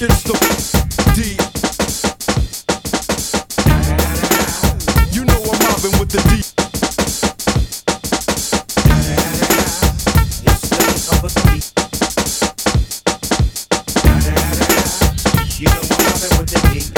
It's the D. You know I'm mobbing with the D. You know I'm mobbing with the.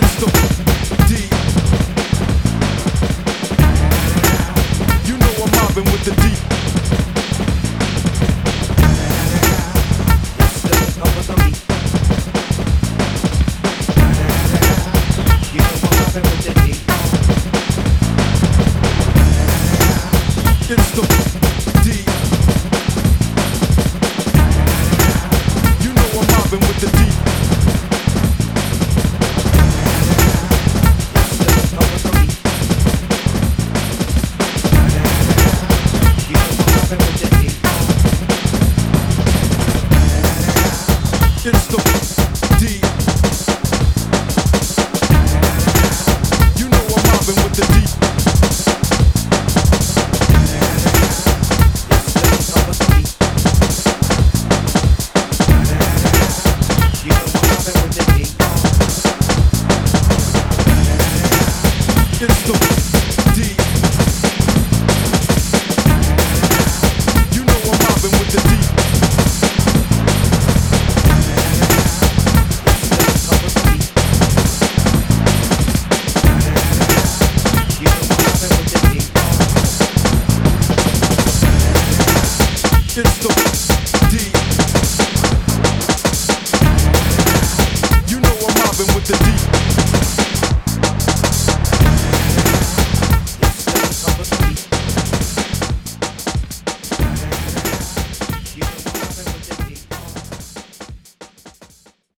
D. You know I'm mobbing with the D. It's the against the